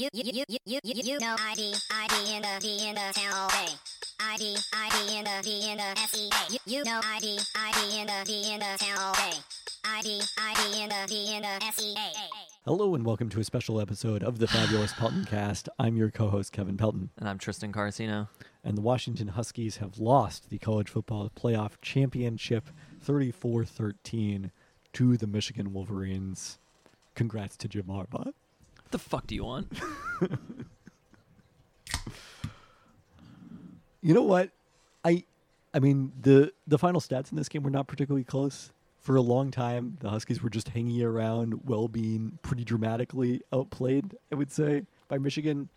you, you, you, you, you, you, you know ID, ID in the D in the town all day. ID, ID in the D in the SEA. You, you know ID, ID in the D in the town all day. ID, ID in the D in the SEA. Hello and welcome to a special episode of the Fabulous Peltoncast. I'm your co-host Kevin Pelton, And I'm Tristan Carcino. and the Washington Huskies have lost the college football playoff championship 34-13 to the Michigan Wolverines. Congrats to Jim Harbaugh. The fuck do you want? You know what? I I mean the the final stats in this game were not particularly close. For a long time, the Huskies were just hanging around, well being pretty dramatically outplayed, I would say, by Michigan.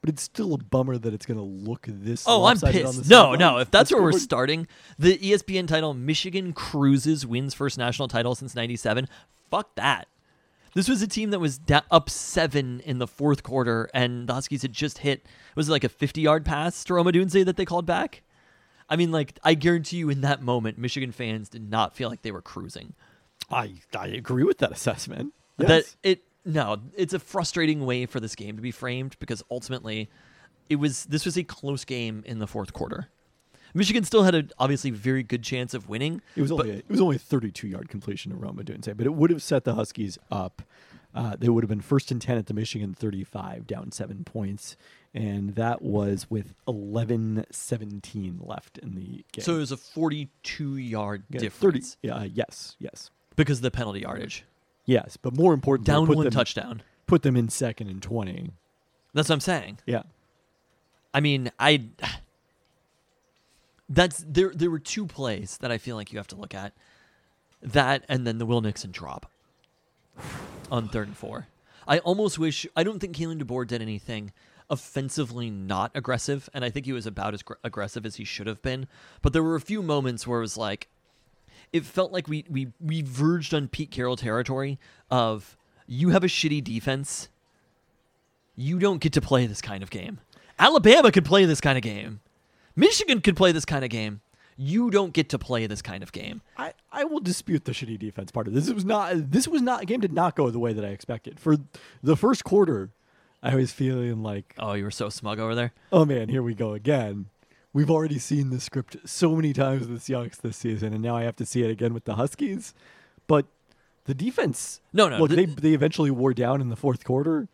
But it's still a bummer that it's going to look this. Oh, I'm pissed. No, no. If that's where we're scored- starting, the ESPN title, Michigan cruises, wins first national title since '97. Fuck that. This was a team that was da- up seven in the fourth quarter, and the Huskies had just hit. Was it like a 50-yard pass to Rome Odunze that they called back? I mean, like I guarantee you, in that moment, Michigan fans did not feel like they were cruising. I I agree with that assessment. That it no, it's a frustrating way for this game to be framed because ultimately it was this was a close game in the fourth quarter. Michigan still had a obviously very good chance of winning. It was only a, it was only a 32 yard completion to Rome Odunze, but it would have set the Huskies up. Uh, they would have been first and 10 at the Michigan 35, down seven points, and that was with 11-17 left in the game. so it was a 42 yard Yeah, difference 30. Yeah, uh, yes, yes, because of the penalty yardage. yes. But more important, Down put one them, touchdown. Put them in second and 20. That's what I'm saying. Yeah, I mean, I that's there there were two plays that I feel like you have to look at. That and then the Will Nixon drop on third and four. I almost wish I don't think Kalen DeBoer did anything offensively not aggressive, and I think he was about as gr- aggressive as he should have been. But there were a few moments where it was like it felt like we we we verged on Pete Carroll territory of you have a shitty defense. You don't get to play this kind of game. Alabama could play this kind of game. Michigan could play this kind of game. You don't get to play this kind of game. I, I will dispute the shitty defense part of this. This was not this was not game did not go the way that I expected. For the first quarter, I was feeling like Oh, you were so smug over there. oh man, here we go again. We've already seen the script so many times with the Seahawks this season, and now I have to see it again with the Huskies. But the defense, No, no, look, the- they they eventually wore down in the fourth quarter,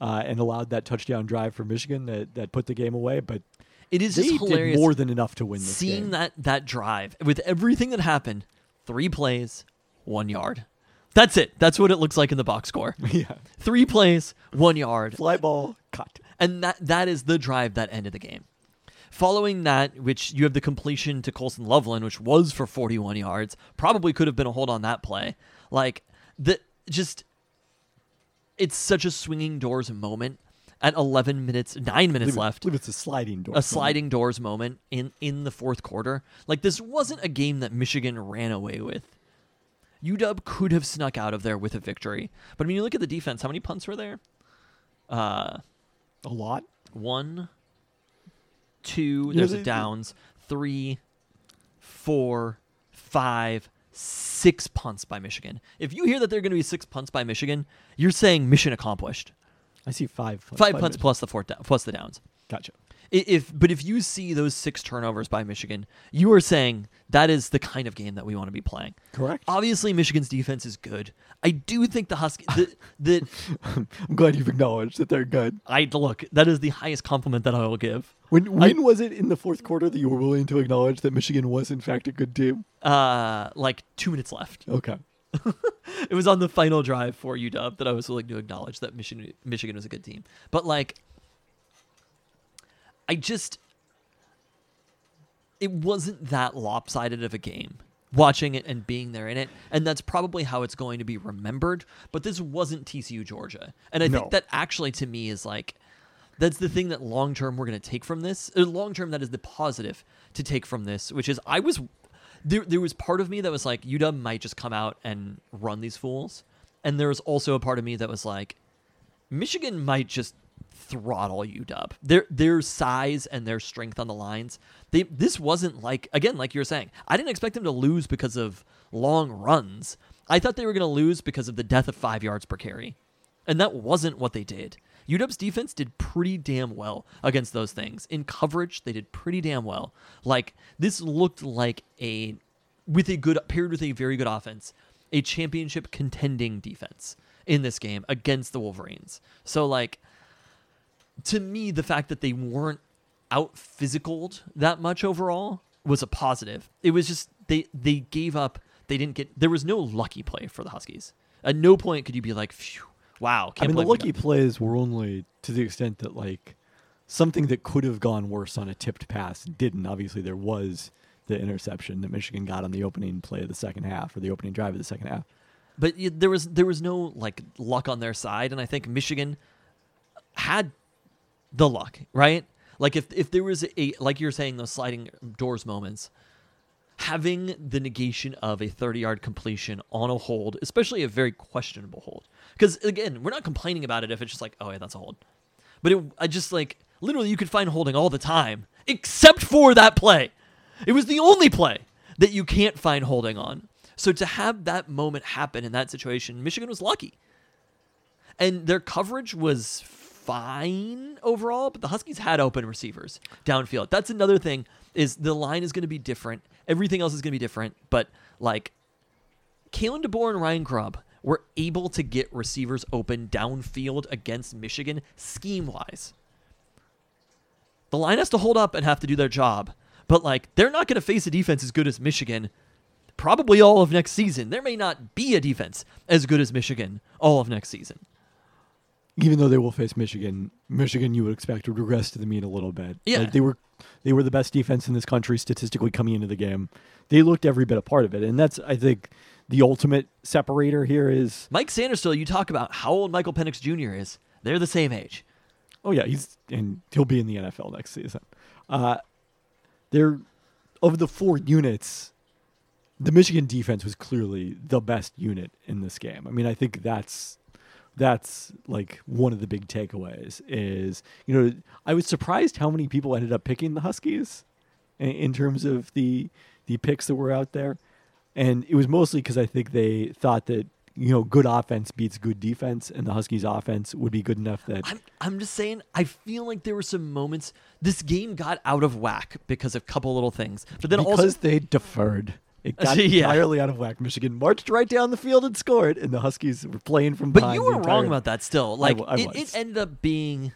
uh, and allowed that touchdown drive for Michigan that that put the game away. But It is they just hilarious did more than enough to win this seeing game. that that drive with everything that happened. Three plays, one yard. That's it. That's what it looks like in the box score. yeah, Three plays, one yard. fly ball cut. And that that is the drive that ended the game. Following that, which you have the completion to Colston Loveland, which was for 41 yards, probably could have been a hold on that play. Like the just, it's such a swinging doors moment at 11 minutes, nine minutes believe left I believe it's a sliding door. a sliding doors moment in in the fourth quarter. Like this wasn't a game that Michigan ran away with. UW could have snuck out of there with a victory. But I mean, you look at the defense. How many punts were there? Uh, a lot. one, two. Yeah, There's they- a downs. Three, four, five, six punts by Michigan. If you hear that there are going to be six punts by Michigan, you're saying mission accomplished. I see five. Five punts minutes. plus the four down, plus the downs. Gotcha. If but if you see those six turnovers by Michigan, you are saying that is the kind of game that we want to be playing. Correct. Obviously, Michigan's defense is good. I do think the Huskies. The, the I'm glad you've acknowledged that they're good. I look that is the highest compliment that I will give. When I- when was it in the fourth quarter that you were willing to acknowledge that Michigan was in fact a good team? Uh, like two minutes left. Okay. It was on the final drive for UW that I was willing to acknowledge that Michigan Michigan was a good team. But like, I just it wasn't that lopsided of a game watching it and being there in it and that's probably how it's going to be remembered but this wasn't TCU Georgia and I No. think that actually to me is like that's the thing that long term we're going to take from this uh, long term that is the positive to take from this which is I was there there was part of me that was like UW might just come out and run these fools and there was also a part of me that was like Michigan might just throttle UW. Their their size and their strength on the lines. They this wasn't like again like you were saying. I didn't expect them to lose because of long runs. I thought they were going to lose because of the death of 5 yards per carry. And that wasn't what they did. UW's defense did pretty damn well against those things. In coverage, they did pretty damn well. Like this looked like a with a good paired with a very good offense, a championship contending defense in this game against the Wolverines. So like to me, the fact that they weren't out physicaled that much overall was a positive. It was just they they gave up. They didn't get. There was no lucky play for the Huskies. At no point could you be like, Phew, "Wow!" I mean, the lucky plays were only to the extent that like something that could have gone worse on a tipped pass didn't. Obviously, there was the interception that Michigan got on the opening play of the second half or the opening drive of the second half. but there was there was no like luck on their side, and I think Michigan had the luck, right? Like if if there was a like you're saying those sliding doors moments, having the negation of a 30 yard completion on a hold, especially a very questionable hold, because again we're not complaining about it if it's just like oh yeah that's a hold, but it, I just like literally you could find holding all the time except for that play. It was the only play that you can't find holding on. So to have that moment happen in that situation, Michigan was lucky. And their coverage was fine overall, but the Huskies had open receivers downfield. That's another thing is the line is going to be different. Everything else is going to be different, but like Kalen DeBoer and Ryan Grubb were able to get receivers open downfield against Michigan scheme wise. The line has to hold up and have to do their job, but like they're not going to face a defense as good as Michigan probably all of next season. There may not be a defense as good as Michigan all of next season. Even though they will face Michigan, Michigan you would expect would regress to the mean a little bit. Yeah. Like, they were they were the best defense in this country statistically coming into the game. They looked every bit a part of it, and that's I think the ultimate separator here is Mike Sainristil, you talk about how old Michael Penix Jr. is. They're the same age. Oh yeah, he's and he'll be in the NFL next season. Uh, they're of the four units, the Michigan defense was clearly the best unit in this game. I mean, I think that's that's like one of the big takeaways. Is you know I was surprised how many people ended up picking the Huskies in, in terms of the the picks that were out there, and it was mostly because I think they thought that. You know, good offense beats good defense, and the Huskies' offense would be good enough that I'm, I'm just saying, I feel like there were some moments. This game got out of whack because of a couple little things. But then also because also, they deferred. It got Yeah. entirely out of whack. Michigan marched right down the field and scored, and the Huskies were playing from but behind. you the were wrong about that still. Like, w- I it, it ended up being,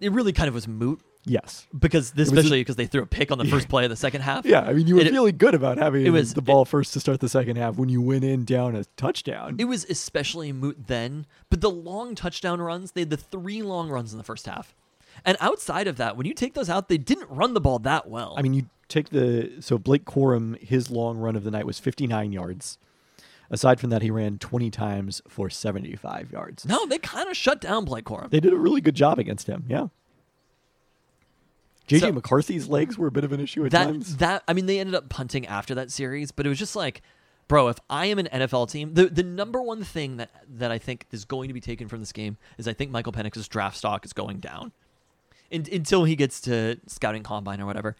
it really kind of was moot Yes. because, a- especially because they threw a pick on the first play of the second half. Yeah, I mean, you were It- feeling good about having it was- the ball first to start the second half when you went in down a touchdown. It was especially moot then, but the long touchdown runs, they had the three long runs in the first half. And outside of that, when you take those out, they didn't run the ball that well. I mean, you take the so Blake Corum, his long run of the night was 59 yards. Aside from that, he ran 20 times for 75 yards. no, they kind of shut down Blake Corum. They did a really good job against him. Yeah. JJ So- McCarthy's legs were a bit of an issue at that times. that I mean, they ended up punting after that series, but it was just like, bro, if I am an NFL team, the the number one thing that that I think is going to be taken from this game is I think Michael Penix's draft stock is going down, In, until he gets to scouting combine or whatever.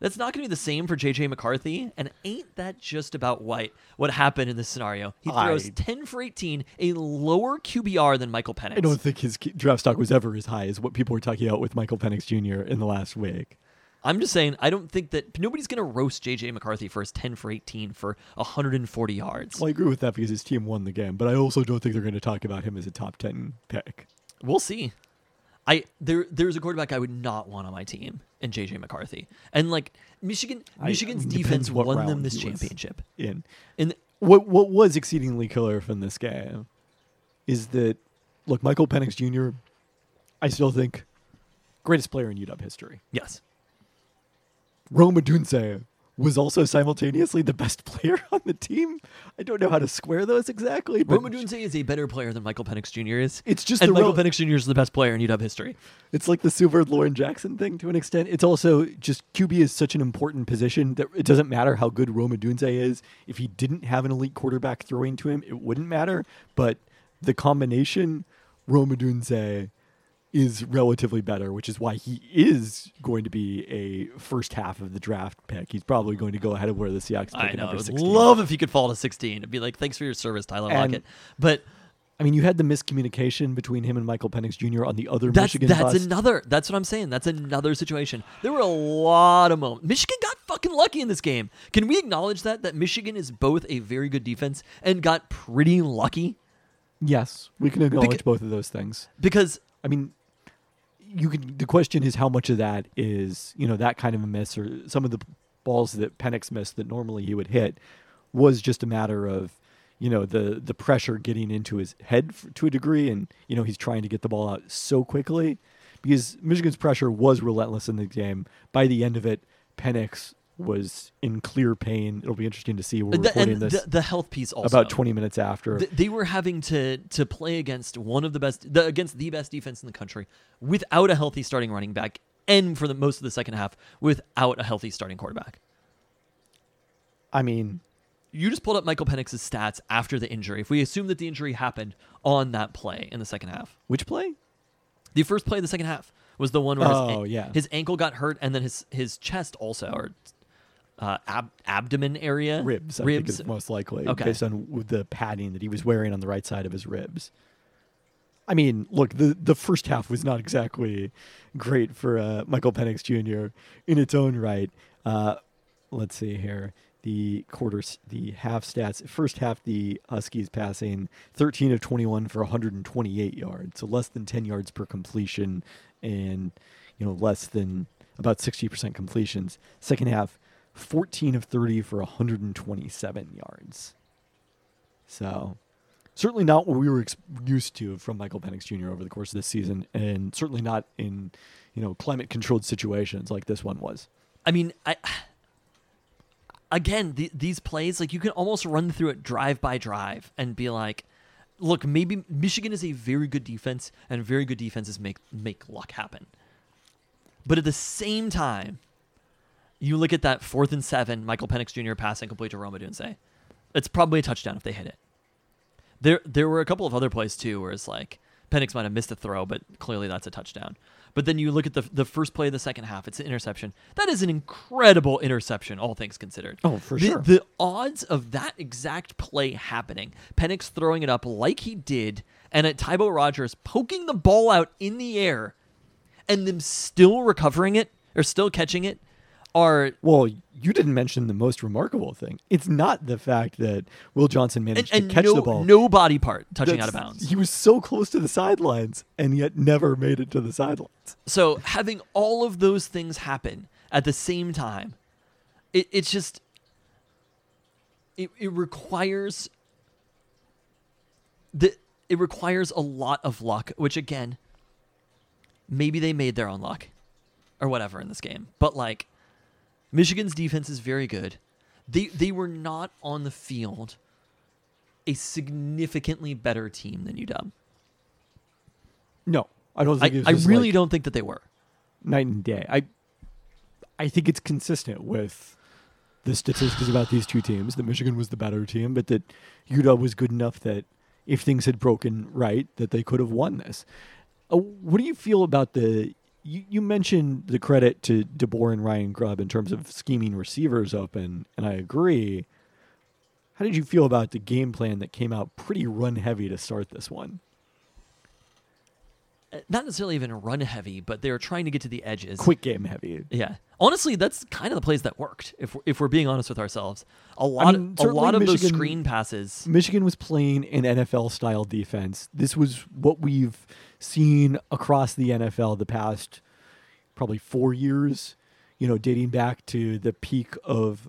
That's not going to be the same for JJ McCarthy, and ain't that just about white? What happened in this scenario? He throws I- ten for eighteen, a lower QBR than Michael Penix. I don't think his draft stock was ever as high as what people were talking about with Michael Penix Jr. in the last week. I'm just saying, I don't think that nobody's going to roast JJ McCarthy for his 10 for 18 for 140 yards. Well, I agree with that because his team won the game, but I also don't think they're going to talk about him as a top 10 pick. We'll see. I there there's a quarterback I would not want on my team and JJ McCarthy. And like Michigan um, Michigan's it depends defense won them this championship. In And what what was exceedingly killer from this game is that look, Michael Penix Jr. I still think greatest player in UW history. yes. Rome Odunze was also simultaneously the best player on the team. I don't know how to square those exactly, but Rome Odunze is a better player than Michael Penix Jr. is. It's just and the Michael rel- Penix Jr. is the best player in UW history. It's like the Silver Lauren Jackson thing to an extent. It's also just QB is such an important position that it doesn't matter how good Rome Odunze is. If he didn't have an elite quarterback throwing to him, it wouldn't matter. But the combination Rome Odunze is relatively better, which is why he is going to be a first half of the draft pick. He's probably going to go ahead of where the Seahawks pick I know. I number would 16. love if he could fall to 16. It'd be like, thanks for your service, Tyler And- Lockett. But I mean, you had the miscommunication between him and Michael Penix Jr. on the other That's Michigan that's bus. another. That's what I'm saying. That's another situation. There were a lot of moments. Michigan got fucking lucky in this game. Can we acknowledge that that Michigan is both a very good defense and got pretty lucky yes, we can acknowledge Beca- both of those things. because I mean, you can. The question is how much of that is you know that kind of a miss, or some of the balls that Penix missed that normally he would hit was just a matter of you know the the pressure getting into his head f- to a degree, and you know he's trying to get the ball out so quickly because Michigan's pressure was relentless in the game. By the end of it, Penix was in clear pain. It'll be interesting to see. We're the, recording this the, the health piece also about 20 minutes after. Th- they were having to to play against one of the best the, against the best defense in the country without a healthy starting running back and for the most of the second half without a healthy starting quarterback. I mean, You just pulled up Michael Penix's stats after the injury. If we assume that the injury happened on that play in the second half, which play? the first play of the second half was the one where his, Oh, an- yeah. his ankle got hurt and then his his chest also or uh, ab- abdomen area ribs. I ribs think is most likely Okay. based on the padding that he was wearing on the right side of his ribs. I mean, look, the the first half was not exactly great for uh, Michael Penix Jr. in its own right. Uh, let's see here. The quarters, the half stats. First half, the Huskies passing 13 of 21 for 128 yards, so less than 10 yards per completion, and you know less than about 60% completions. Second half, 14 of 30 for 127 yards. So, certainly not what we were ex- used to from Michael Penix Jr. over the course of this season, and certainly not in you know climate controlled situations like this one was. I mean, I again the, these plays like you can almost run through it drive by drive and be like, look, maybe Michigan is a very good defense, and very good defenses make make luck happen. But at the same time, you look at that fourth and seven, Michael Penix Jr. passing complete to Rome Odunze. It's probably a touchdown if they hit it. There, there were a couple of other plays too, where it's like Penix might have missed a throw, but clearly that's a touchdown. But then you look at the the first play of the second half; it's an interception. That is an incredible interception, all things considered. Oh, for the, sure. The odds of that exact play happening, Penix throwing it up like he did, and at Tybo Rogers poking the ball out in the air, and them still recovering it or still catching it, are Well, you didn't mention the most remarkable thing. It's not the fact that Will Johnson managed and to catch no, the ball. no body part touching out of bounds. He was so close to the sidelines and yet never made it to the sidelines. So having all of those things happen at the same time, it, it's just it, it requires the it requires a lot of luck, which again, maybe they made their own luck or whatever in this game. But like Michigan's defense is very good. They they were not on the field a significantly better team than UW. No, I don't think I, it was I really like don't think that they were. night and day. I I think it's consistent with the statistics about these two teams that Michigan was the better team, but that UW was good enough that if things had broken right, that they could have won this. Uh, what do you feel about the? You, you mentioned the credit to DeBoer and Ryan Grubb in terms of scheming receivers open, and I agree. How did you feel about the game plan that came out pretty run heavy to start this one? Uh, not necessarily even run heavy, but they were trying to get to the edges. Quick game heavy. Yeah. Honestly, that's kind of the plays that worked. If we're, if we're being honest with ourselves, a lot mean, a lot of those screen passes. Michigan was playing an NFL style defense. This was what we've seen across the NFL the past probably four years, you know, dating back to the peak of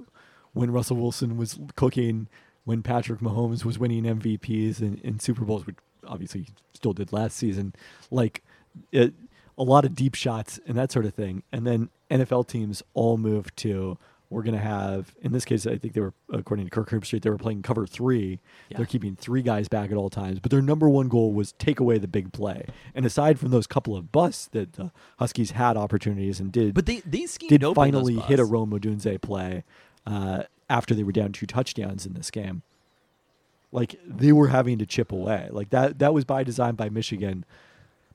when Russell Wilson was cooking, when Patrick Mahomes was winning MVPs and, and Super Bowls, which obviously he still did last season. Like it, a lot of deep shots and that sort of thing. And then NFL teams all moved to we're going to have, in this case, I think they were, according to Kirk Herbstreit, they were playing cover three. Yeah. They're keeping three guys back at all times. But their number one goal was take away the big play. And aside from those couple of busts that the Huskies had opportunities and did, But they they did finally hit a busts. Rome Odunze play uh, after they were down two touchdowns in this game. Like they were having to chip away. Like that that was by design by Michigan,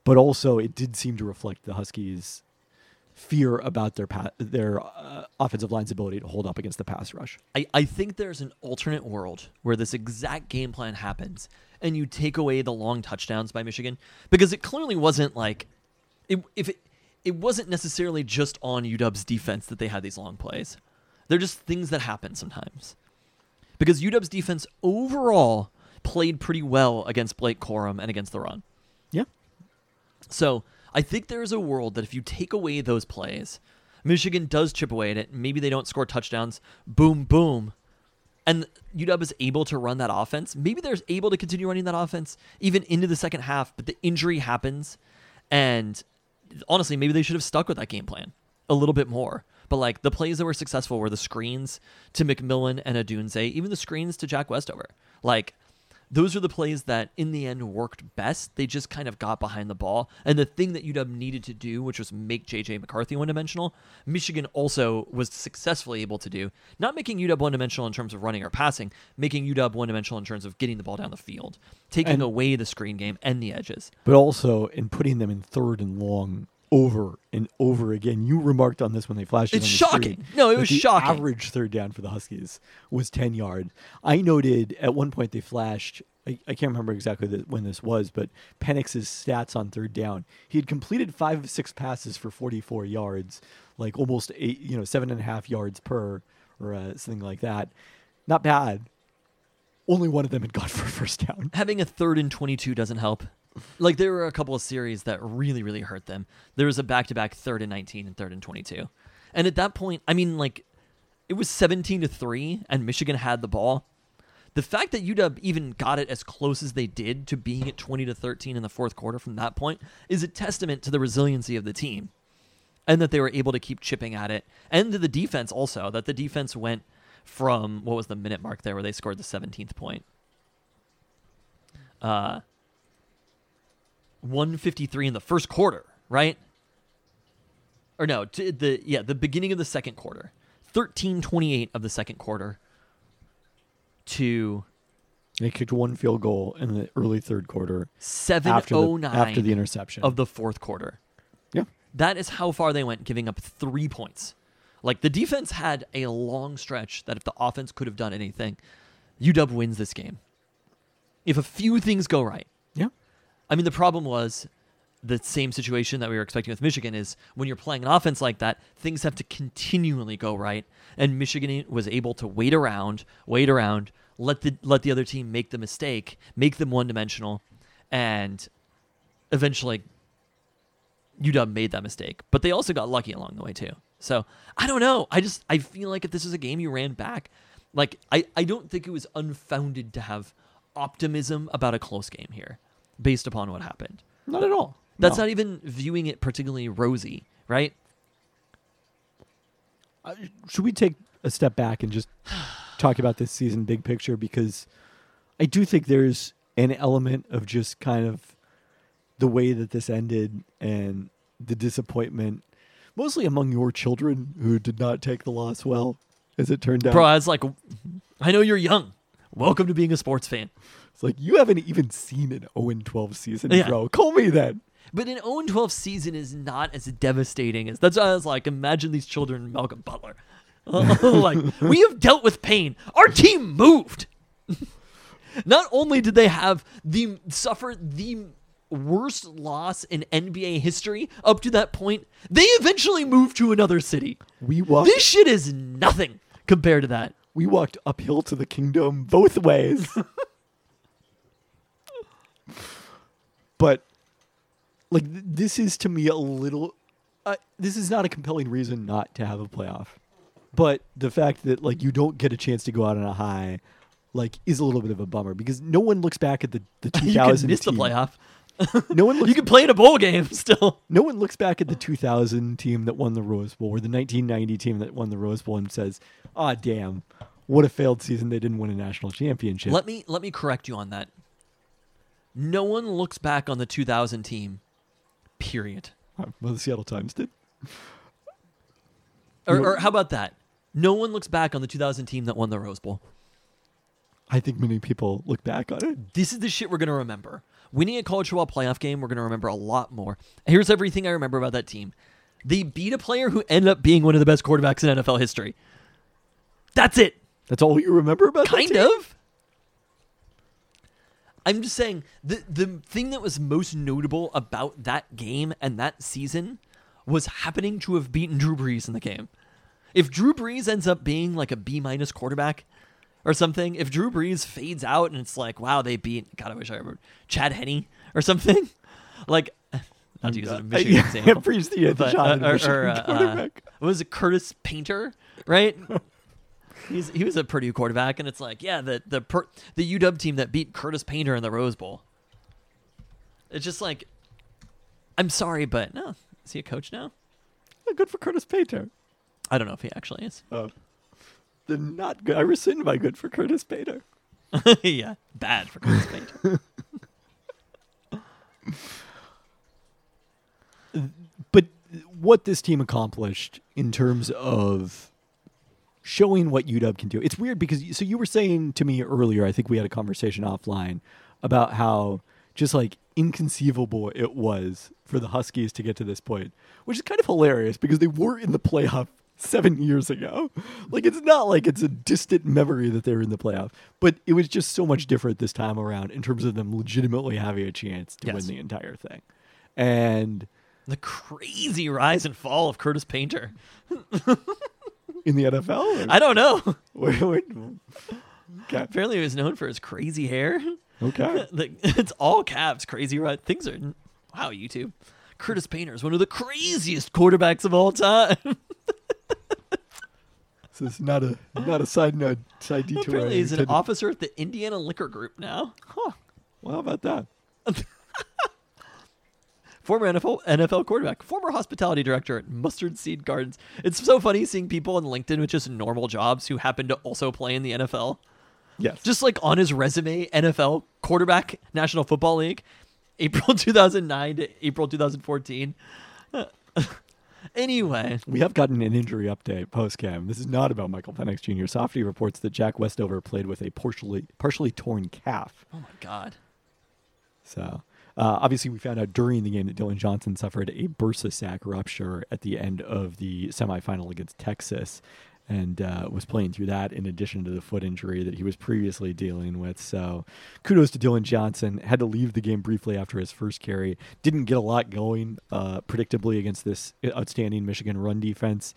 but also it did seem to reflect the Huskies fear about their pa- their uh, offensive line's ability to hold up against the pass rush. I, I think there's an alternate world where this exact game plan happens and you take away the long touchdowns by Michigan because it clearly wasn't like it, if it it wasn't necessarily just on UW's defense that they had these long plays. They're just things that happen sometimes. Because UW's defense overall played pretty well against Blake Corum and against the run. Yeah. So I think there is a world that if you take away those plays, Michigan does chip away at it. Maybe they don't score touchdowns. Boom, boom. And UW is able to run that offense. Maybe they're able to continue running that offense even into the second half, but the injury happens. And honestly, maybe they should have stuck with that game plan a little bit more. But like the plays that were successful were the screens to McMillan and Odunze, even the screens to Jack Westover. Like those are the plays that in the end worked best. They just kind of got behind the ball. And the thing that UW needed to do, which was make JJ McCarthy one dimensional, Michigan also was successfully able to do. Not making UW one dimensional in terms of running or passing, making UW one dimensional in terms of getting the ball down the field, taking And- away the screen game and the edges. But also in putting them in third and long over and over again. You remarked on this when they flashed it It's the shocking. No, it was the shocking. Average third down for the Huskies was 10 yards. I noted at one point they flashed. I, I can't remember exactly the, when this was, but Penix's stats on third down. He had completed five of six passes for 44 yards, like almost eight, you know, seven and a half yards per, or uh, something like that. Not bad. Only one of them had gone for a first down. having a third and 22 doesn't help. Like there were a couple of series that really, really hurt them. There was a back-to-back third and 19 and third and 22. And at that point, I mean, like it was 17 to three, and Michigan had the ball. The fact that UW even got it as close as they did to being at 20 to 13 in the fourth quarter from that point is a testament to the resiliency of the team and that they were able to keep chipping at it and to the defense also that the defense went from what was the minute mark there where they scored the 17th point uh 153 in the first quarter right or no to the yeah the beginning of the second quarter 1328 of the second quarter to They kicked one field goal in the early third quarter after the, 709 after the oh interception. of the fourth quarter yeah. That is how far they went, giving up three points. Like the defense had a long stretch that if the offense could have done anything, UW wins this game. If a few things go right. I mean, the problem was the same situation that we were expecting with Michigan is when you're playing an offense like that, things have to continually go right. And Michigan was able to wait around, wait around, let the let the other team make the mistake, make them one dimensional, and eventually UW made that mistake. But they also got lucky along the way too. So I don't know. I just I feel like if this is a game you ran back, like I, I don't think it was unfounded to have optimism about a close game here, based upon what happened. Not at all. That's No. not even viewing it particularly rosy, right? Uh, should we take a step back and just talk about this season big picture because I do think there's an element of just kind of the way that this ended and the disappointment mostly among your children who did not take the loss well as it turned out Bro, I was like, I know you're young. Welcome to being a sports fan. It's like you haven't even seen an 0-12 season Yeah. bro call me then But an 0 12 season is not as devastating as that's why I was like, imagine these children, Malcolm Butler. like, we have dealt with pain. Our team moved. not only did they have the suffer the worst loss in NBA history up to that point, they eventually moved to another city. we walked This shit is nothing compared to that. we walked uphill to the kingdom both ways. but like th- this is to me a little uh, this is not a compelling reason not to have a playoff. But the fact that like you don't get a chance to go out on a high like is a little bit of a bummer because no one looks back at the the 2000 You can miss the playoff. No one looks You can play in a bowl game still. no one looks back at the 2000 team that won the Rose Bowl or the 1990 team that won the Rose Bowl and says, "Ah, damn, what a failed season! They didn't win a national championship." Let me let me correct you on that. No one looks back on the 2000 team. Period. Uh, well, the Seattle Times did. Or, or how about that? No one looks back on the 2000 team that won the Rose Bowl. I think many people look back on it. This is the shit we're gonna remember. Winning a college football playoff game, we're gonna remember a lot more. Here's everything I remember about that team: They beat a player who ended up being one of the best quarterbacks in NFL history. That's it. That's all you remember about that Kind of. I'm just saying the the thing that was most notable about that game and that season was happening to have beaten Drew Brees in the game. If Drew Brees ends up being like a B minus quarterback or something, if Drew Brees fades out and it's like, wow, they beat God, I wish I remember Chad Henne or something, like not to use a Michigan yeah, example, Brees the but, uh, or, or, uh, uh, was it, Curtis Painter, right? He's, he was a Purdue quarterback, and it's like, yeah, the the per, the UW team that beat Curtis Painter in the Rose Bowl. It's just like, I'm sorry, but no, is he a coach now? Oh, good for Curtis Painter. I don't know if he actually is. Oh. They're not good. I rescind my good for Curtis Painter. yeah, bad for Curtis Painter. But what this team accomplished in terms of showing what UW can do, it's weird because so you were saying to me earlier. I think we had a conversation offline about how just like inconceivable it was for the Huskies to get to this point, which is kind of hilarious because they were in the playoff seven years ago. Like it's not like it's a distant memory that they were in the playoff, but it was just so much different this time around in terms of them legitimately having a chance to Yes. win the entire thing. And the crazy rise and fall of Curtis Painter. in the NFL, I don't know. Wait, wait. Okay. Apparently, he was known for his crazy hair. Okay. like, it's all caps. Crazy right? Things are wow. YouTube. Curtis Painter is one of the craziest quarterbacks of all time. So it's not a not a side note, side detour. Apparently, he's an officer at the Indiana Liquor Group now. Huh. Well, how about that? Former NFL, NFL quarterback, former hospitality director at Mustard Seed Gardens. It's so funny seeing people on LinkedIn with just normal jobs who happen to also play in the NFL. Yes. Just like on his resume, NFL quarterback, National Football League, April 2009 to April 2014. anyway, we have gotten an injury update post cam. This is not about Michael Penix Jr. Softy reports that Jack Westover played with a partially partially torn calf. oh my God. So uh, obviously, we found out during the game that Dillon Johnson suffered a bursa sac rupture at the end of the semifinal against Texas, and uh, was playing through that in addition to the foot injury that he was previously dealing with. So kudos to Dillon Johnson. Had to leave the game briefly after his first carry. Didn't get a lot going, uh, predictably against this outstanding Michigan run defense.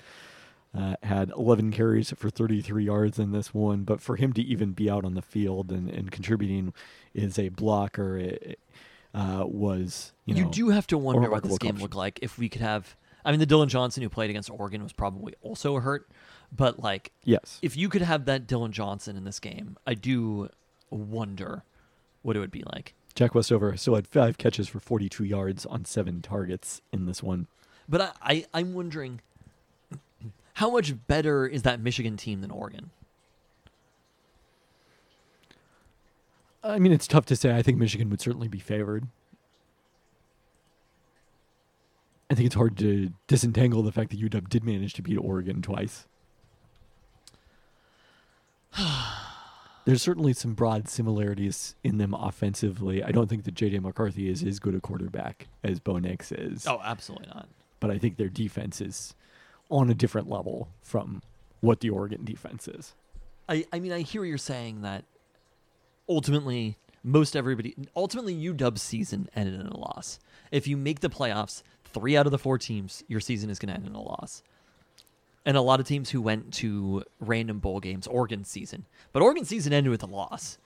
Uh, had 11 carries for 33 yards in this one, but for him to even be out on the field and, and contributing is a blocker. Uh, was you, You, know, do have to wonder what this game accomplishment. looked like if we could have. I mean, the Dillon Johnson who played against Oregon was probably also hurt, but like yes if you could have that Dillon Johnson in this game, I do wonder what it would be like. Jack Westover still had five catches for 42 yards on seven targets in this one. But I, I I'm wondering how much better is that Michigan team than Oregon? I mean, it's tough to say. I think Michigan would certainly be favored. I think it's hard to disentangle the fact that UW did manage to beat Oregon twice. There's certainly some broad similarities in them offensively. I don't think that J.J. McCarthy is as good a quarterback as Bo Nix is. Oh, absolutely not. but I think their defense is on a different level from what the Oregon defense is. I, I mean, I hear you're saying that ultimately, most everybody, ultimately, UW's season ended in a loss. If you make the playoffs, three out of the four teams, your season is going to end in a loss. And a lot of teams who went to random bowl games, Oregon season, but Oregon season ended with a loss.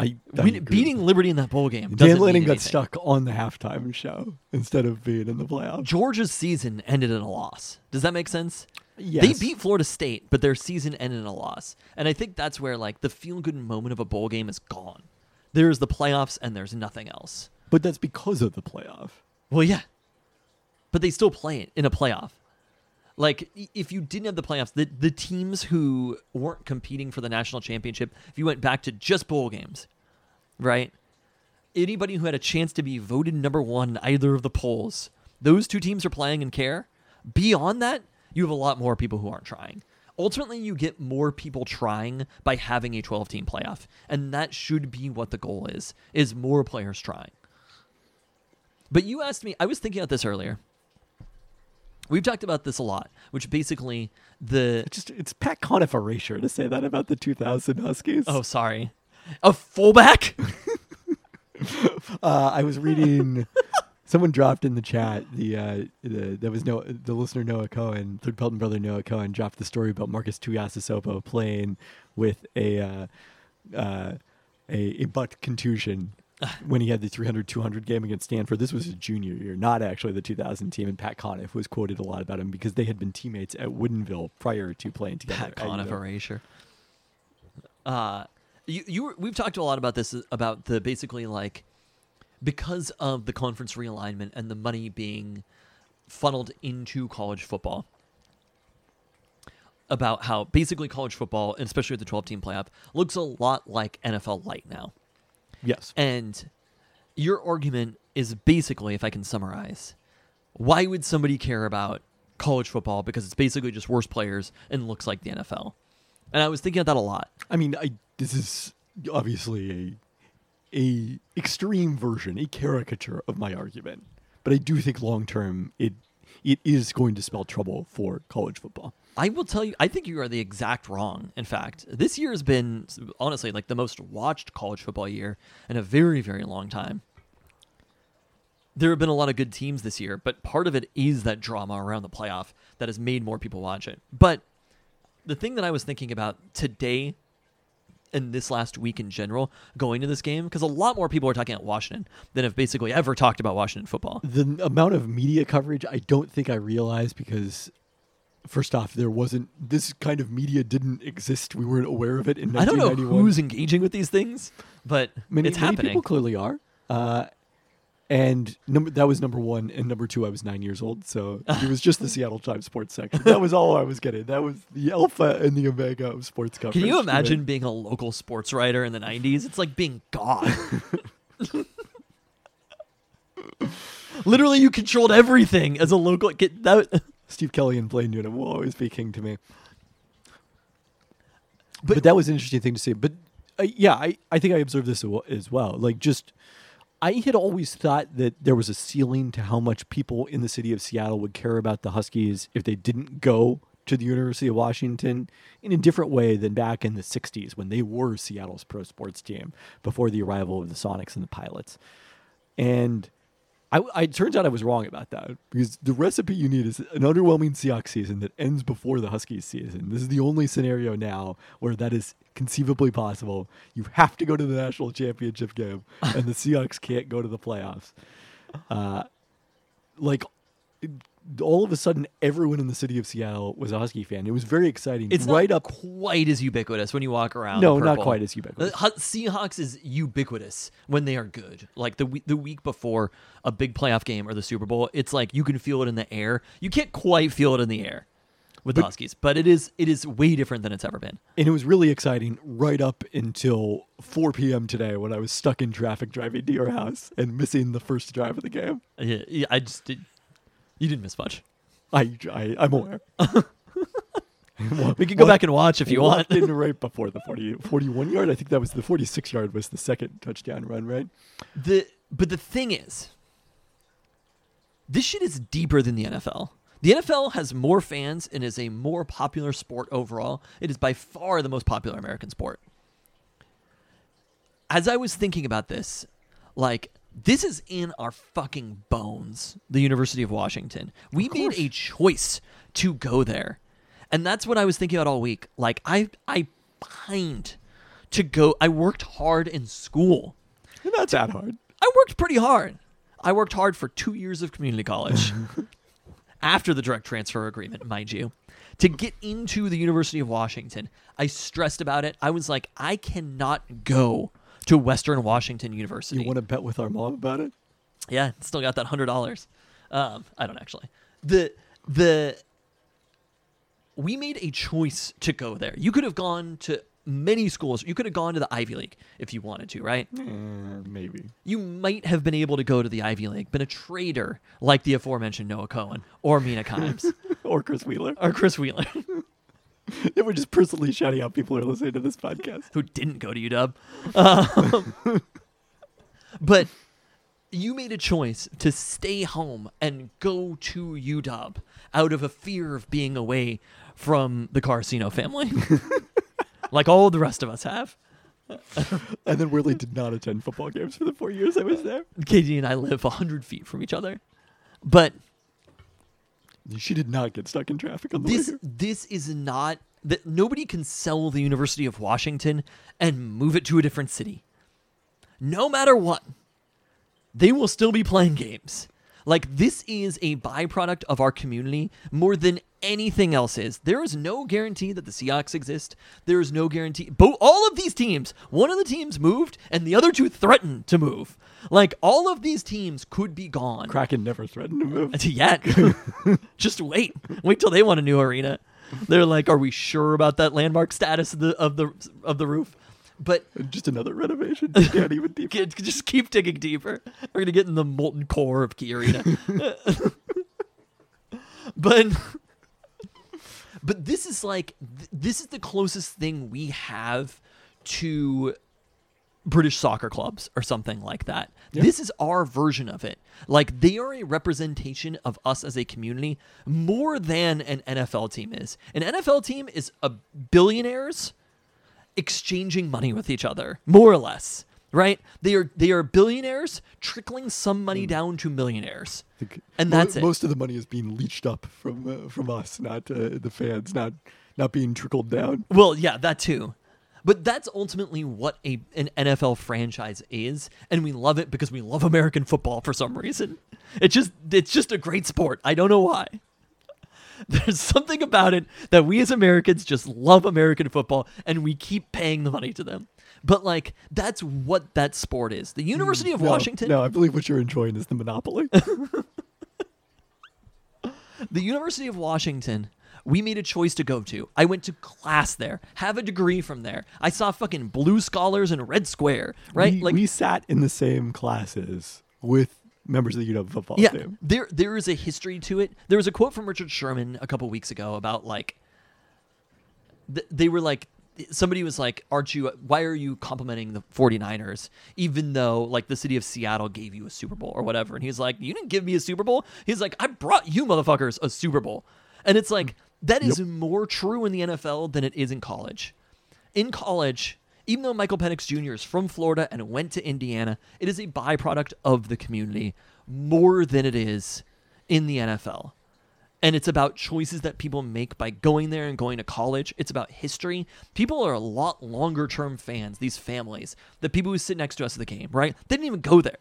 I, I beating Liberty in that bowl game. Dan Lanning got stuck on the halftime show instead of being in the playoffs. Georgia's season ended in a loss. Does that make sense? Yes. They beat Florida State, but their season ended in a loss. And I think that's where like the feel good moment of a bowl game is gone. There's the playoffs and there's nothing else. but that's because of the playoff. Well, yeah. But they still play it in a playoff. Like if you didn't have the playoffs, the the teams who weren't competing for the national championship, if you went back to just bowl games, right? Anybody who had a chance to be voted number one in either of the polls, those two teams are playing and care. Beyond that, you have a lot more people who aren't trying. Ultimately, you get more people trying by having a 12 team playoff. And that should be what the goal is, is more players trying. But you asked me, I was thinking about this earlier. We've talked about this a lot, which basically the It's just it's Pat Conniff erasure to say that about the 2000 Huskies. oh sorry, a fullback. Uh, I was reading. someone dropped in the chat the uh, the there was no the listener Noah Cohen, third Pelton brother Noah Cohen dropped the story about Marcus Tuiasosopo playing with a uh, uh, a, a butt contusion when he had the 300-200 game against Stanford. This was his junior year, not actually the 2000 team. And Pat Conniff was quoted a lot about him because they had been teammates at Woodinville prior to playing together. Pat at Conniff erasure. Uh, you you were, we've talked a lot about this about the basically like because of the conference realignment and the money being funneled into college football about how basically college football and especially the 12 team playoff looks a lot like NFL light now. Yes. And your argument is basically, if I can summarize, why would somebody care about college football because it's basically just worse players and looks like the NFL? And I was thinking of that a lot. I mean, I this is obviously a extreme version, a caricature of my argument, but I do think long term it it is going to spell trouble for college football. I will tell you, I think you are the exact wrong. In fact, this year has been honestly like the most watched college football year in a very, very long time. There have been a lot of good teams this year, but part of it is that drama around the playoff that has made more people watch it. But the thing that I was thinking about today and this last week in general going to this game, because a lot more people are talking about Washington than have basically ever talked about Washington football. The amount of media coverage I don't think I realized because first off, there wasn't this kind of media didn't exist. We weren't aware of it in I don't know 1991. who's engaging with these things, but many, it's many happening. people clearly are. Uh, and number that was number one, and number two, I was nine years old, so it was just the Seattle Times sports section. That was all I was getting. That was the alpha and the omega of sports coverage. Can you imagine being a local sports writer in the 90s? It's like being God. Literally, you controlled everything as a local. Get that. Steve Kelley and Blaine Newnham will always be king to me. But, that was an interesting thing to see. But uh, yeah, I, I think I observed this as well. Like, just I had always thought that there was a ceiling to how much people in the city of Seattle would care about the Huskies if they didn't go to the University of Washington in a different way than back in the 60s when they were Seattle's pro sports team before the arrival of the Sonics and the Pilots. And I, I it turns out I was wrong about that because the recipe you need is an underwhelming Seahawks season that ends before the Huskies season. This is the only scenario now where that is conceivably possible. You have to go to the national championship game, and the Seahawks can't go to the playoffs. Uh, like all of a sudden, everyone in the city of Seattle was a Husky fan. It was very exciting. It's right not up. quite as ubiquitous when you walk around. No, not quite as ubiquitous. The Seahawks is ubiquitous when they are good. Like the the week before a big playoff game or the Super Bowl, it's like you can feel it in the air. You can't quite feel it in the air with the Huskies, but it is it is way different than it's ever been. And it was really exciting right up until 4 p.m. today when I was stuck in traffic driving to your house and missing the first drive of the game. Yeah, yeah, I just did. You didn't miss much. I, I I'm aware. We can go back and watch if you want. In right before the 40, 41 yard. I think that was the 46 yard was the second touchdown run, right? The but the thing is, this shit is deeper than the NFL. The NFL has more fans and is a more popular sport overall. It is by far the most popular American sport. As I was thinking about this, like this is in our fucking bones. The University of Washington. We made a choice to go there. And that's what I was thinking about all week. Like I I pined to go I worked hard in school. That's that hard. I worked pretty hard. I worked hard for two years of community college after the direct transfer agreement, mind you, to get into the University of Washington. I stressed about it. I was like, I cannot go to Western Washington University. You want to bet with our mom about it? Yeah, still got that hundred dollars. Um, I don't actually. The the we made a choice to go there. You could have gone to many schools. You could have gone to the Ivy League if you wanted to, right? Eh, maybe. you might have been able to go to the Ivy League, been a trader like the aforementioned Noah Cohen or Mina Kimes or Chris Wheeler. or Chris Wheeler, They were just personally shouting out people who are listening to this podcast. who didn't go to UW. Um, but you made a choice to stay home and go to UW out of a fear of being away from the Carcino family, like all the rest of us have. And then Willie did not attend football games for the four years I was there. Katie and I live 100 feet from each other. But She did not get stuck in traffic on the this way here. this is not that nobody can sell the University of Washington and move it to a different city. No matter what, they will still be playing games. Like this is a byproduct of our community more than anything else is. There is no guarantee that the Seahawks exist. There is no guarantee. Both all of these teams, one of the teams moved and the other two threatened to move. Like all of these teams could be gone. Kraken never threatened to move. yet. Just wait. Wait till they want a new arena. They're like, are we sure about that landmark status of the of the of the roof? But Just another renovation. Can't even deep. get- just keep digging deeper. We're gonna get in the molten core of Key Arena. but but this is like th- this is the closest thing we have to British soccer clubs or something like that. This is our version of it. Like they are a representation of us as a community more than an NFL team is. An NFL team is a billionaires exchanging money with each other, more or less. Right? They are they are billionaires trickling some money down to millionaires. And mo- that's it. Most of the money is being leached up from uh, from us, not uh, the fans, not not being trickled down. Well, yeah, that too. But that's ultimately what a an NFL franchise is, and we love it because we love American football for some reason. It's just it's just a great sport. I don't know why. There's something about it that we as Americans just love American football and we keep paying the money to them. But like that's what that sport is. The University of mm, No, Washington No, I believe what you're enjoying is the monopoly. the University of Washington, we made a choice to go to. I went to class there, have a degree from there. I saw fucking blue scholars and red square, right? We, we sat in the same classes with members of the UW football yeah, team. there there is a history to it. There was a quote from Richard Sherman a couple weeks ago about like th- they were like somebody was like aren't you why are you complimenting the 49ers even though like the city of Seattle gave you a Super Bowl or whatever and he's like you didn't give me a Super Bowl he's like I brought you motherfuckers a Super Bowl and it's like that is more true in the NFL than it is in college in college, even though Michael Penix Jr. is from Florida and went to Indiana, it is a byproduct of the community more than it is in the NFL. And it's about choices that people make by going there and going to college. It's about history. People are a lot longer term fans, these families, the people who sit next to us at the game, right? They didn't even go there.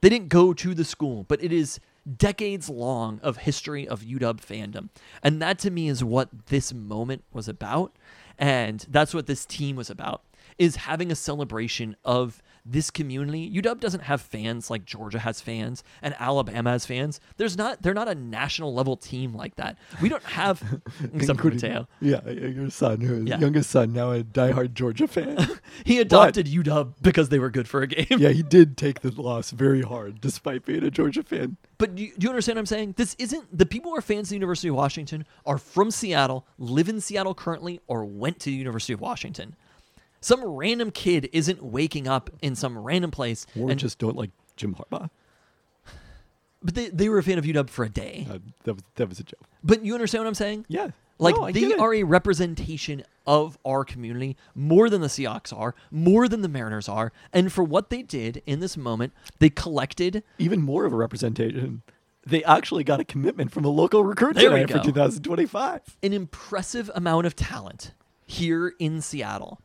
They didn't go to the school, but it is decades long of history of UW fandom. And that to me is what this moment was about. And that's what this team was about is having a celebration of this community. UW doesn't have fans like Georgia has fans and Alabama has fans. There's not they're not a national level team like that. We don't have except for Mateo. Yeah, your son, who Yeah. youngest son, now a diehard Georgia fan. He adopted UW because they were good for a game. yeah, he did take the loss very hard, despite being a Georgia fan. But do you, do you understand what I'm saying? This isn't the people who are fans of the University of Washington are from Seattle, live in Seattle currently, or went to the University of Washington. Some random kid isn't waking up in some random place Or and just don't like Jim Harbaugh. but they, they were a fan of UW for a day. Uh, that was that was a joke. But you understand what I'm saying? Yeah, Like No, they are a representation of our community more than the Seahawks are, more than the Mariners are, and for what they did in this moment, they collected even more of a representation. They actually got a commitment from a local recruit There tonight for 2025. an impressive amount of talent here in Seattle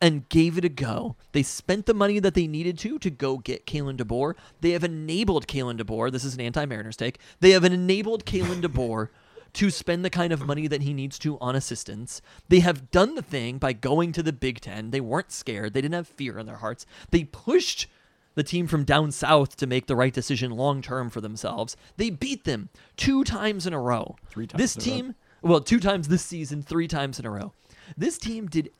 and gave it a go. They spent the money that they needed to to go get Kalen DeBoer. They have enabled Kalen DeBoer. This is an anti-Mariners take. They have enabled Kalen DeBoer to spend the kind of money that he needs to on assistants. They have done the thing by going to the Big Ten. They weren't scared. They didn't have fear in their hearts. They pushed the team from down south to make the right decision long term for themselves. They beat them two times in a row. Three times This in a row. team, well, two times this season, three times in a row. This team did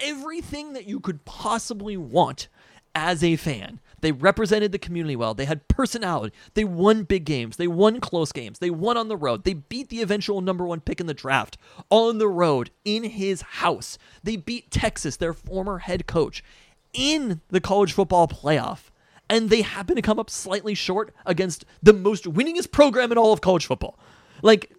everything that you could possibly want as a fan. They represented the community well. They had personality. They won big games. They won close games. They won on the road. They beat the eventual number one pick in the draft on the road in his house. They beat Texas, their former head coach, in the college football playoff. and they happen to come up slightly short against the most winningest program in all of college football. Like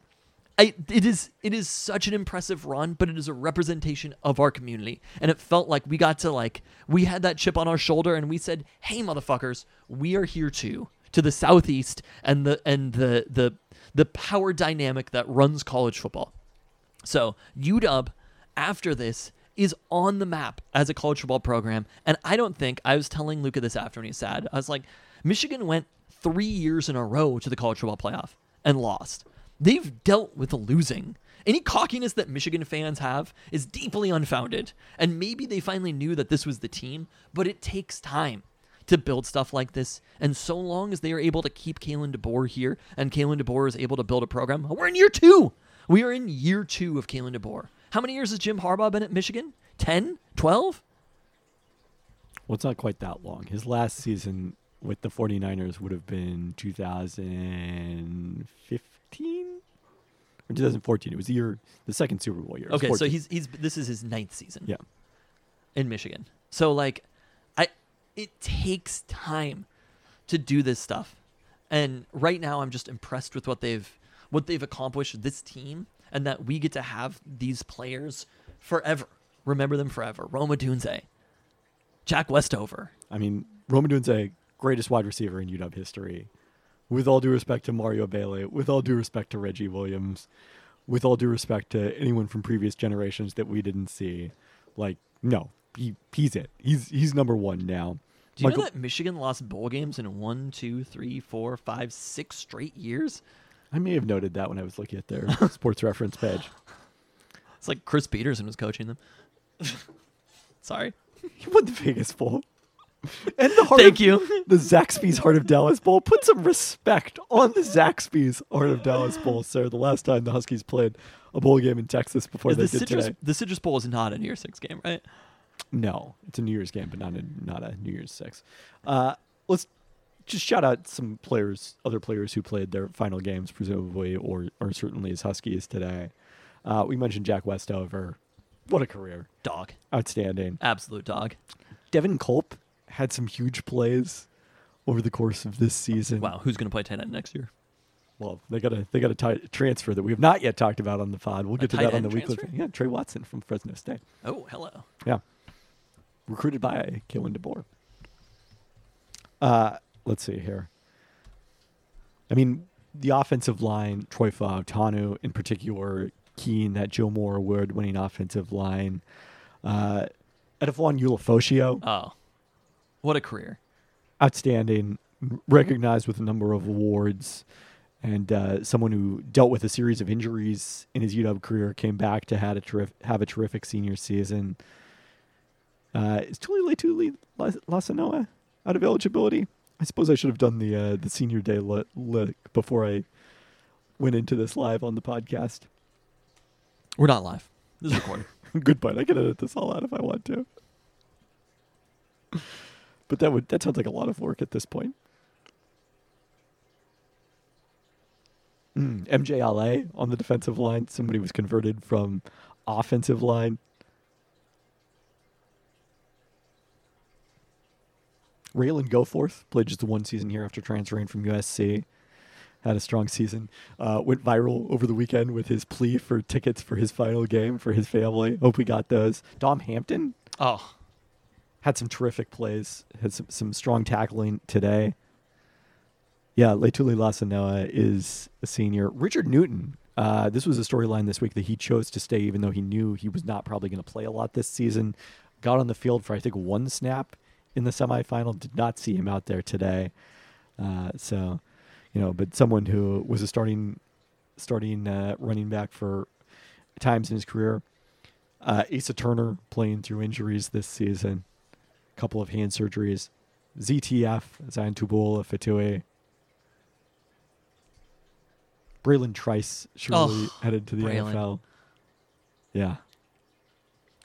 I, it is it is such an impressive run, but it is a representation of our community, and it felt like we got to like we had that chip on our shoulder, and we said, "Hey, motherfuckers, we are here too." To the southeast and the and the the the power dynamic that runs college football. So UW, after this, is on the map as a college football program, and I don't think I was telling Luca this after when he's sad. I was like, Michigan went three years in a row to the college football playoff and lost. They've dealt with the losing. Any cockiness that Michigan fans have is deeply unfounded. And maybe they finally knew that this was the team, but it takes time to build stuff like this. And so long as they are able to keep Kalen DeBoer here and Kalen DeBoer is able to build a program, we're in year two. We are in year two of Kalen DeBoer. How many years has Jim Harbaugh been at Michigan? 10? 12? Well, it's not quite that long. His last season with the 49ers would have been 2015 or 2014. It was the year, the second Super Bowl year. Okay, so he's he's this is his ninth season. Yeah. in Michigan. So like I it takes time to do this stuff. And right now I'm just impressed with what they've what they've accomplished this team and that we get to have these players forever. Remember them forever. Rome Odunze, Jack Westover. I mean, Rome Odunze, greatest wide receiver in UW history. With all due respect to Mario Bailey, with all due respect to Reggie Williams, with all due respect to anyone from previous generations that we didn't see, like no, he he's it. He's he's number one now. Do you Michael- know that Michigan lost bowl games in one, two, three, four, five, six straight years? I may have noted that when I was looking at their sports reference page. It's like Chris Petersen was coaching them. Sorry. He won the Vegas Bowl. And the heart Thank of- you. The Zaxby's Heart of Dallas Bowl. Put some respect on the Zaxby's Heart of Dallas Bowl, sir. The last time the Huskies played a bowl game in Texas before Is they the did Citrus today. the Citrus Bowl is not a New Year's Six game, right? No, it's a New Year's game, but not a not a New Year's Six. Uh, let's just shout out some players, other players who played their final games, presumably, or or certainly as Huskies today. Uh, we mentioned Jack Westover. What a career! Dog. Outstanding. Absolute dog. Devin Culp had some huge plays over the course of this season. Wow, who's going to play tight end next year? Well, they got a they got a ti- transfer that we have not yet talked about on the pod. We'll get to that on the weekly. Yeah, Trey Watson from Fresno State. Oh, hello. Yeah, recruited by Kalen DeBoer. Uh, let's see here. I mean, the offensive line, Troy Fautanu in particular, keen that Joe Moore award-winning offensive line. Uh, Edefuan Ulofoshio, Oh, what a career. outstanding, recognized with a number of awards, and uh, someone who dealt with a series of injuries in his UW career, came back to had a terrif- have a terrific senior season. Uh, is Tuli Tuli Letuligasenoa out of eligibility? I suppose I should have done the uh, the senior day li- lick before I went into this live on the podcast. We're not live. This is recorded. Good point. I can edit this all out if I want to. But that would that sounds like a lot of work at this point. Mm, MJLA on the defensive line. Somebody was converted from offensive line. Ralen Goforth played just one season here after transferring from USC. Had a strong season. Uh, went viral over the weekend with his plea for tickets for his final game for his family. Hope we got those. Dom Hampton oh, had some terrific plays. Had some, some strong tackling today. Yeah, Letuligasenoa is a senior. Richard Newton. Uh, this was a storyline this week that he chose to stay, even though he knew he was not probably going to play a lot this season. Got on the field for I think one snap in the semifinal. Did not see him out there today. Uh, so, you know, but someone who was a starting starting uh, running back for times in his career. Uh, Asa Turner playing through injuries this season, couple of hand surgeries. ZTF, Zion Tupuola, Fetui. Bralen Trice surely Oh, headed to the Bralen. NFL. Yeah.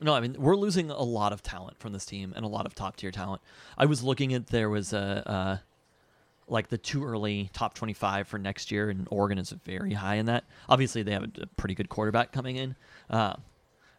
no, I mean we're losing a lot of talent from this team and a lot of top tier talent. I was looking at there was a uh, like the too early top twenty five for next year, and Oregon is very high in that. Obviously, they have a, a pretty good quarterback coming in, uh,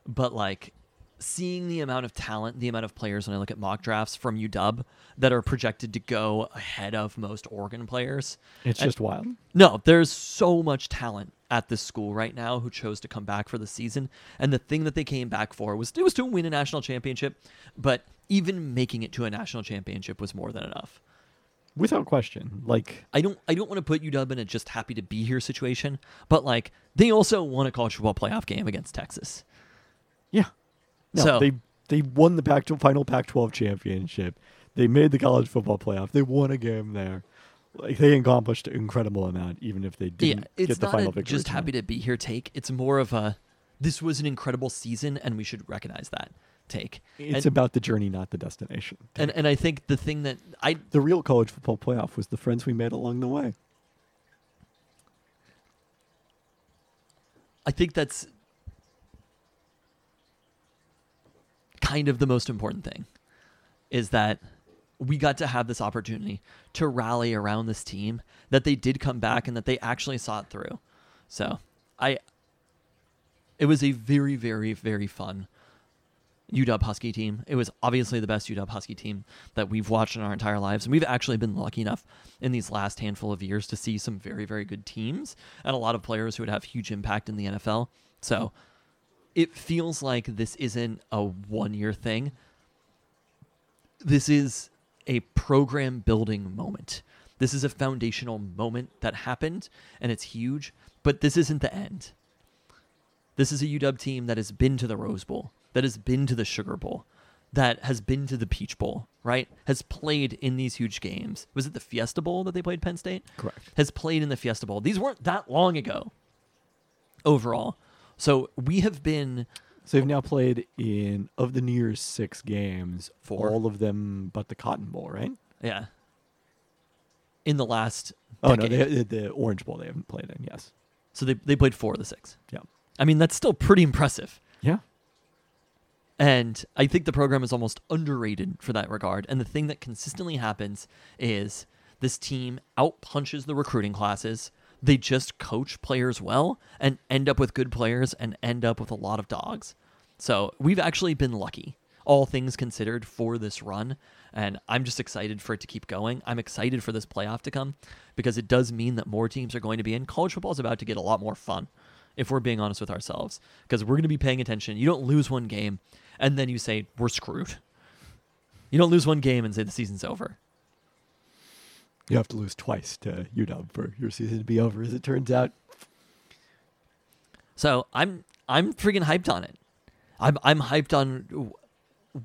but like seeing the amount of talent, the amount of players when I look at mock drafts from UW that are projected to go ahead of most Oregon players. It's And- just wild. No, there's so much talent at this school right now who chose to come back for the season. And the thing that they came back for was it was to win a national championship, but even making it to a national championship was more than enough. Without question. Like I don't I don't want to put UW in a just happy to be here situation, but like they also won a college football playoff game against Texas. Yeah. No, So- they they won the Pac final Pac-12 championship. They made the college football playoff. They won a game there. Like they accomplished an incredible amount, even if they didn't yeah, it's get the final victory. just happy to be here take. It's more of a this was an incredible season and we should recognize that take. It's and, about the journey, not the destination. and and I think the thing that I the real college football playoff was the friends we made along the way. I think that's kind of the most important thing is that we got to have this opportunity to rally around this team that they did come back and that they actually saw it through. So, I it was a very very very fun UW Husky team. It was obviously the best UW Husky team that we've watched in our entire lives. And we've actually been lucky enough in these last handful of years to see some very, very good teams and a lot of players who would have huge impact in the NFL. So it feels like this isn't a one year thing. This is a program building moment. This is a foundational moment that happened and it's huge, but this isn't the end. This is a UW team that has been to the Rose Bowl, that has been to the Sugar Bowl, that has been to the Peach Bowl, right? Has played in these huge games. Was it the Fiesta Bowl that they played Penn State? Correct. Has played in the Fiesta Bowl. These weren't that long ago overall. So we have been So they've now played in of the New Year's six games, Four. all of them but the Cotton Bowl, right? yeah. In the last Oh no, they, the, the Orange Bowl they haven't played in. Yes. so they they played four of the six. Yeah. I mean, that's still pretty impressive. Yeah. And I think the program is almost underrated for that regard. And the thing that consistently happens is this team outpunches the recruiting classes. They just coach players well and end up with good players and end up with a lot of dogs. So we've actually been lucky, all things considered, for this run. And I'm just excited for it to keep going. I'm excited for this playoff to come because it does mean that more teams are going to be in. College football is about to get a lot more fun if we're being honest with ourselves, because we're going to be paying attention. You don't lose one game and then you say we're screwed. You don't lose one game and say the season's over. You have to lose twice to UW for your season to be over, as it turns out. So I'm I'm freaking hyped on it. I'm I'm hyped on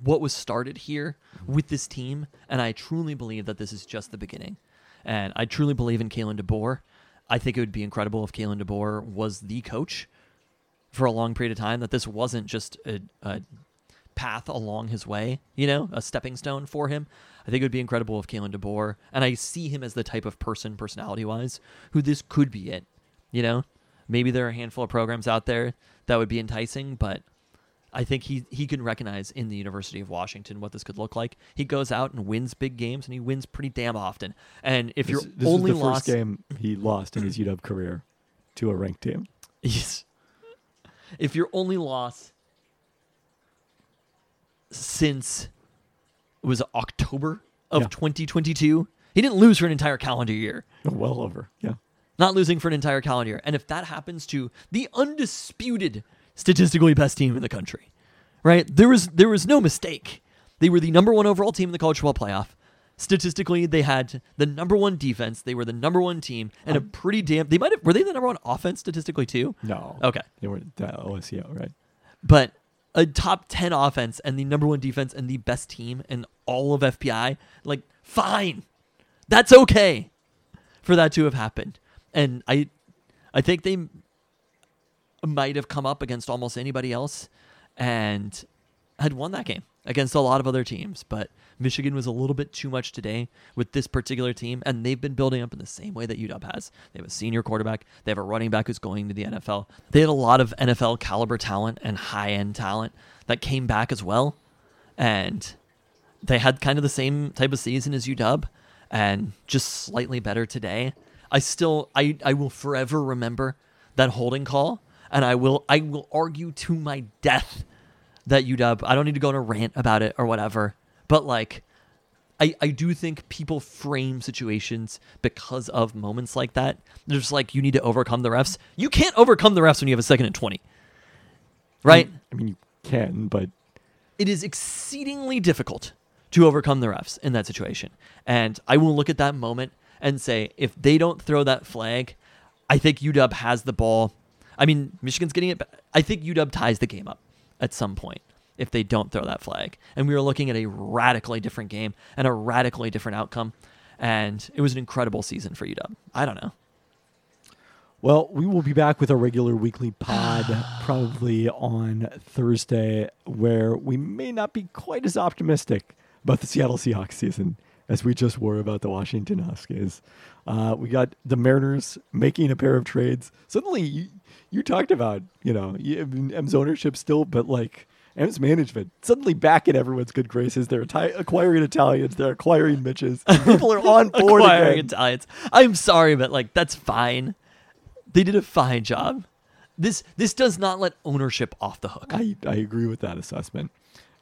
what was started here with this team, and I truly believe that this is just the beginning. And I truly believe in Kalen DeBoer. I think it would be incredible if Kalen DeBoer was the coach for a long period of time. That this wasn't just a, a path along his way, you know, a stepping stone for him. I think it would be incredible if Kalen DeBoer, and I see him as the type of person, personality wise, who this could be it. You know, maybe there are a handful of programs out there that would be enticing, but I think he he can recognize in the University of Washington what this could look like. He goes out and wins big games, and he wins pretty damn often. And if This, you're this only was the lost, first game he lost in his UW career to a ranked team. Yes. If your only loss since was October of Yeah. 2022, he didn't lose for an entire calendar year. Oh, well over. Yeah. Not losing for an entire calendar year. And if that happens to the undisputed statistically best team in the country, right? There was there was no mistake. They were the number one overall team in the college football playoff. Statistically, they had the number one defense. They were the number one team, and a um, pretty damn. They might have were they the number one offense statistically too? No. Okay. They were the uh, OSU, right? but a top 10 offense and the number one defense and the best team in all of FPI, like, fine. That's okay for that to have happened. And I I think they might have come up against almost anybody else and had won that game against a lot of other teams. But Michigan was a little bit too much today with this particular team, and they've been building up in the same way that UW has. They have a senior quarterback, they have a running back who's going to the NFL. They had a lot of NFL caliber talent and high end talent that came back as well. And they had kind of the same type of season as UW and just slightly better today. I still I, I will forever remember that holding call and I will I will argue to my death that UW. I don't need to go on a rant about it or whatever, but like, I I do think people frame situations because of moments like that. They're just like you need to overcome the refs. You can't overcome the refs when you have a second and twenty, right? I mean, you can, but it is exceedingly difficult to overcome the refs in that situation. And I will look at that moment and say, if they don't throw that flag, I think UW has the ball. I mean, Michigan's getting it. ba- I think UW ties the game up at some point if they don't throw that flag. And we were looking at a radically different game and a radically different outcome. And it was an incredible season for UW. I don't know. Well, we will be back with our regular weekly pod probably on Thursday, where we may not be quite as optimistic about the Seattle Seahawks season as we just were about the Washington Huskies. Uh, we got the Mariners making a pair of trades. Suddenly, you, you talked about, you know, you- I mean, M's ownership still, but like M's management suddenly back in everyone's good graces. They're acquiring Italians, they're acquiring Mitches. People are on board Acquiring again. Italians. I'm sorry, but like that's fine. They did a fine job. This this does not let ownership off the hook. I, I agree with that assessment.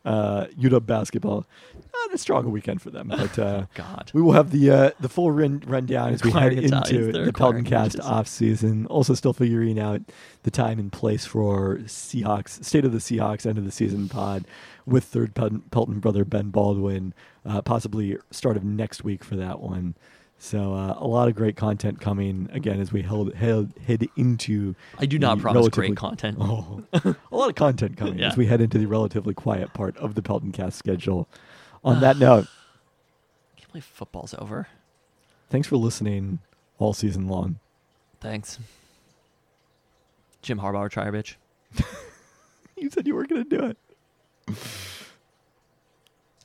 Uh, UW basketball, not a strong weekend for them, but uh, God. we will have the uh, the full run, rundown as we head into the Peltoncast off season. Also, still figuring out the time and place for Seahawks state of the Seahawks end of the season pod with third Pelton, Pelton brother Ben Baldwin, uh, possibly start of next week for that one. So uh, a lot of great content coming again as we held, held, head into. I do not promise great content. Oh, a lot of content coming Yeah. as we head into the relatively quiet part of the Peltoncast schedule. On that note, I can't believe football's over. thanks for listening all season long. Thanks. Jim Harbaugh, try bitch. You said you were going to do it.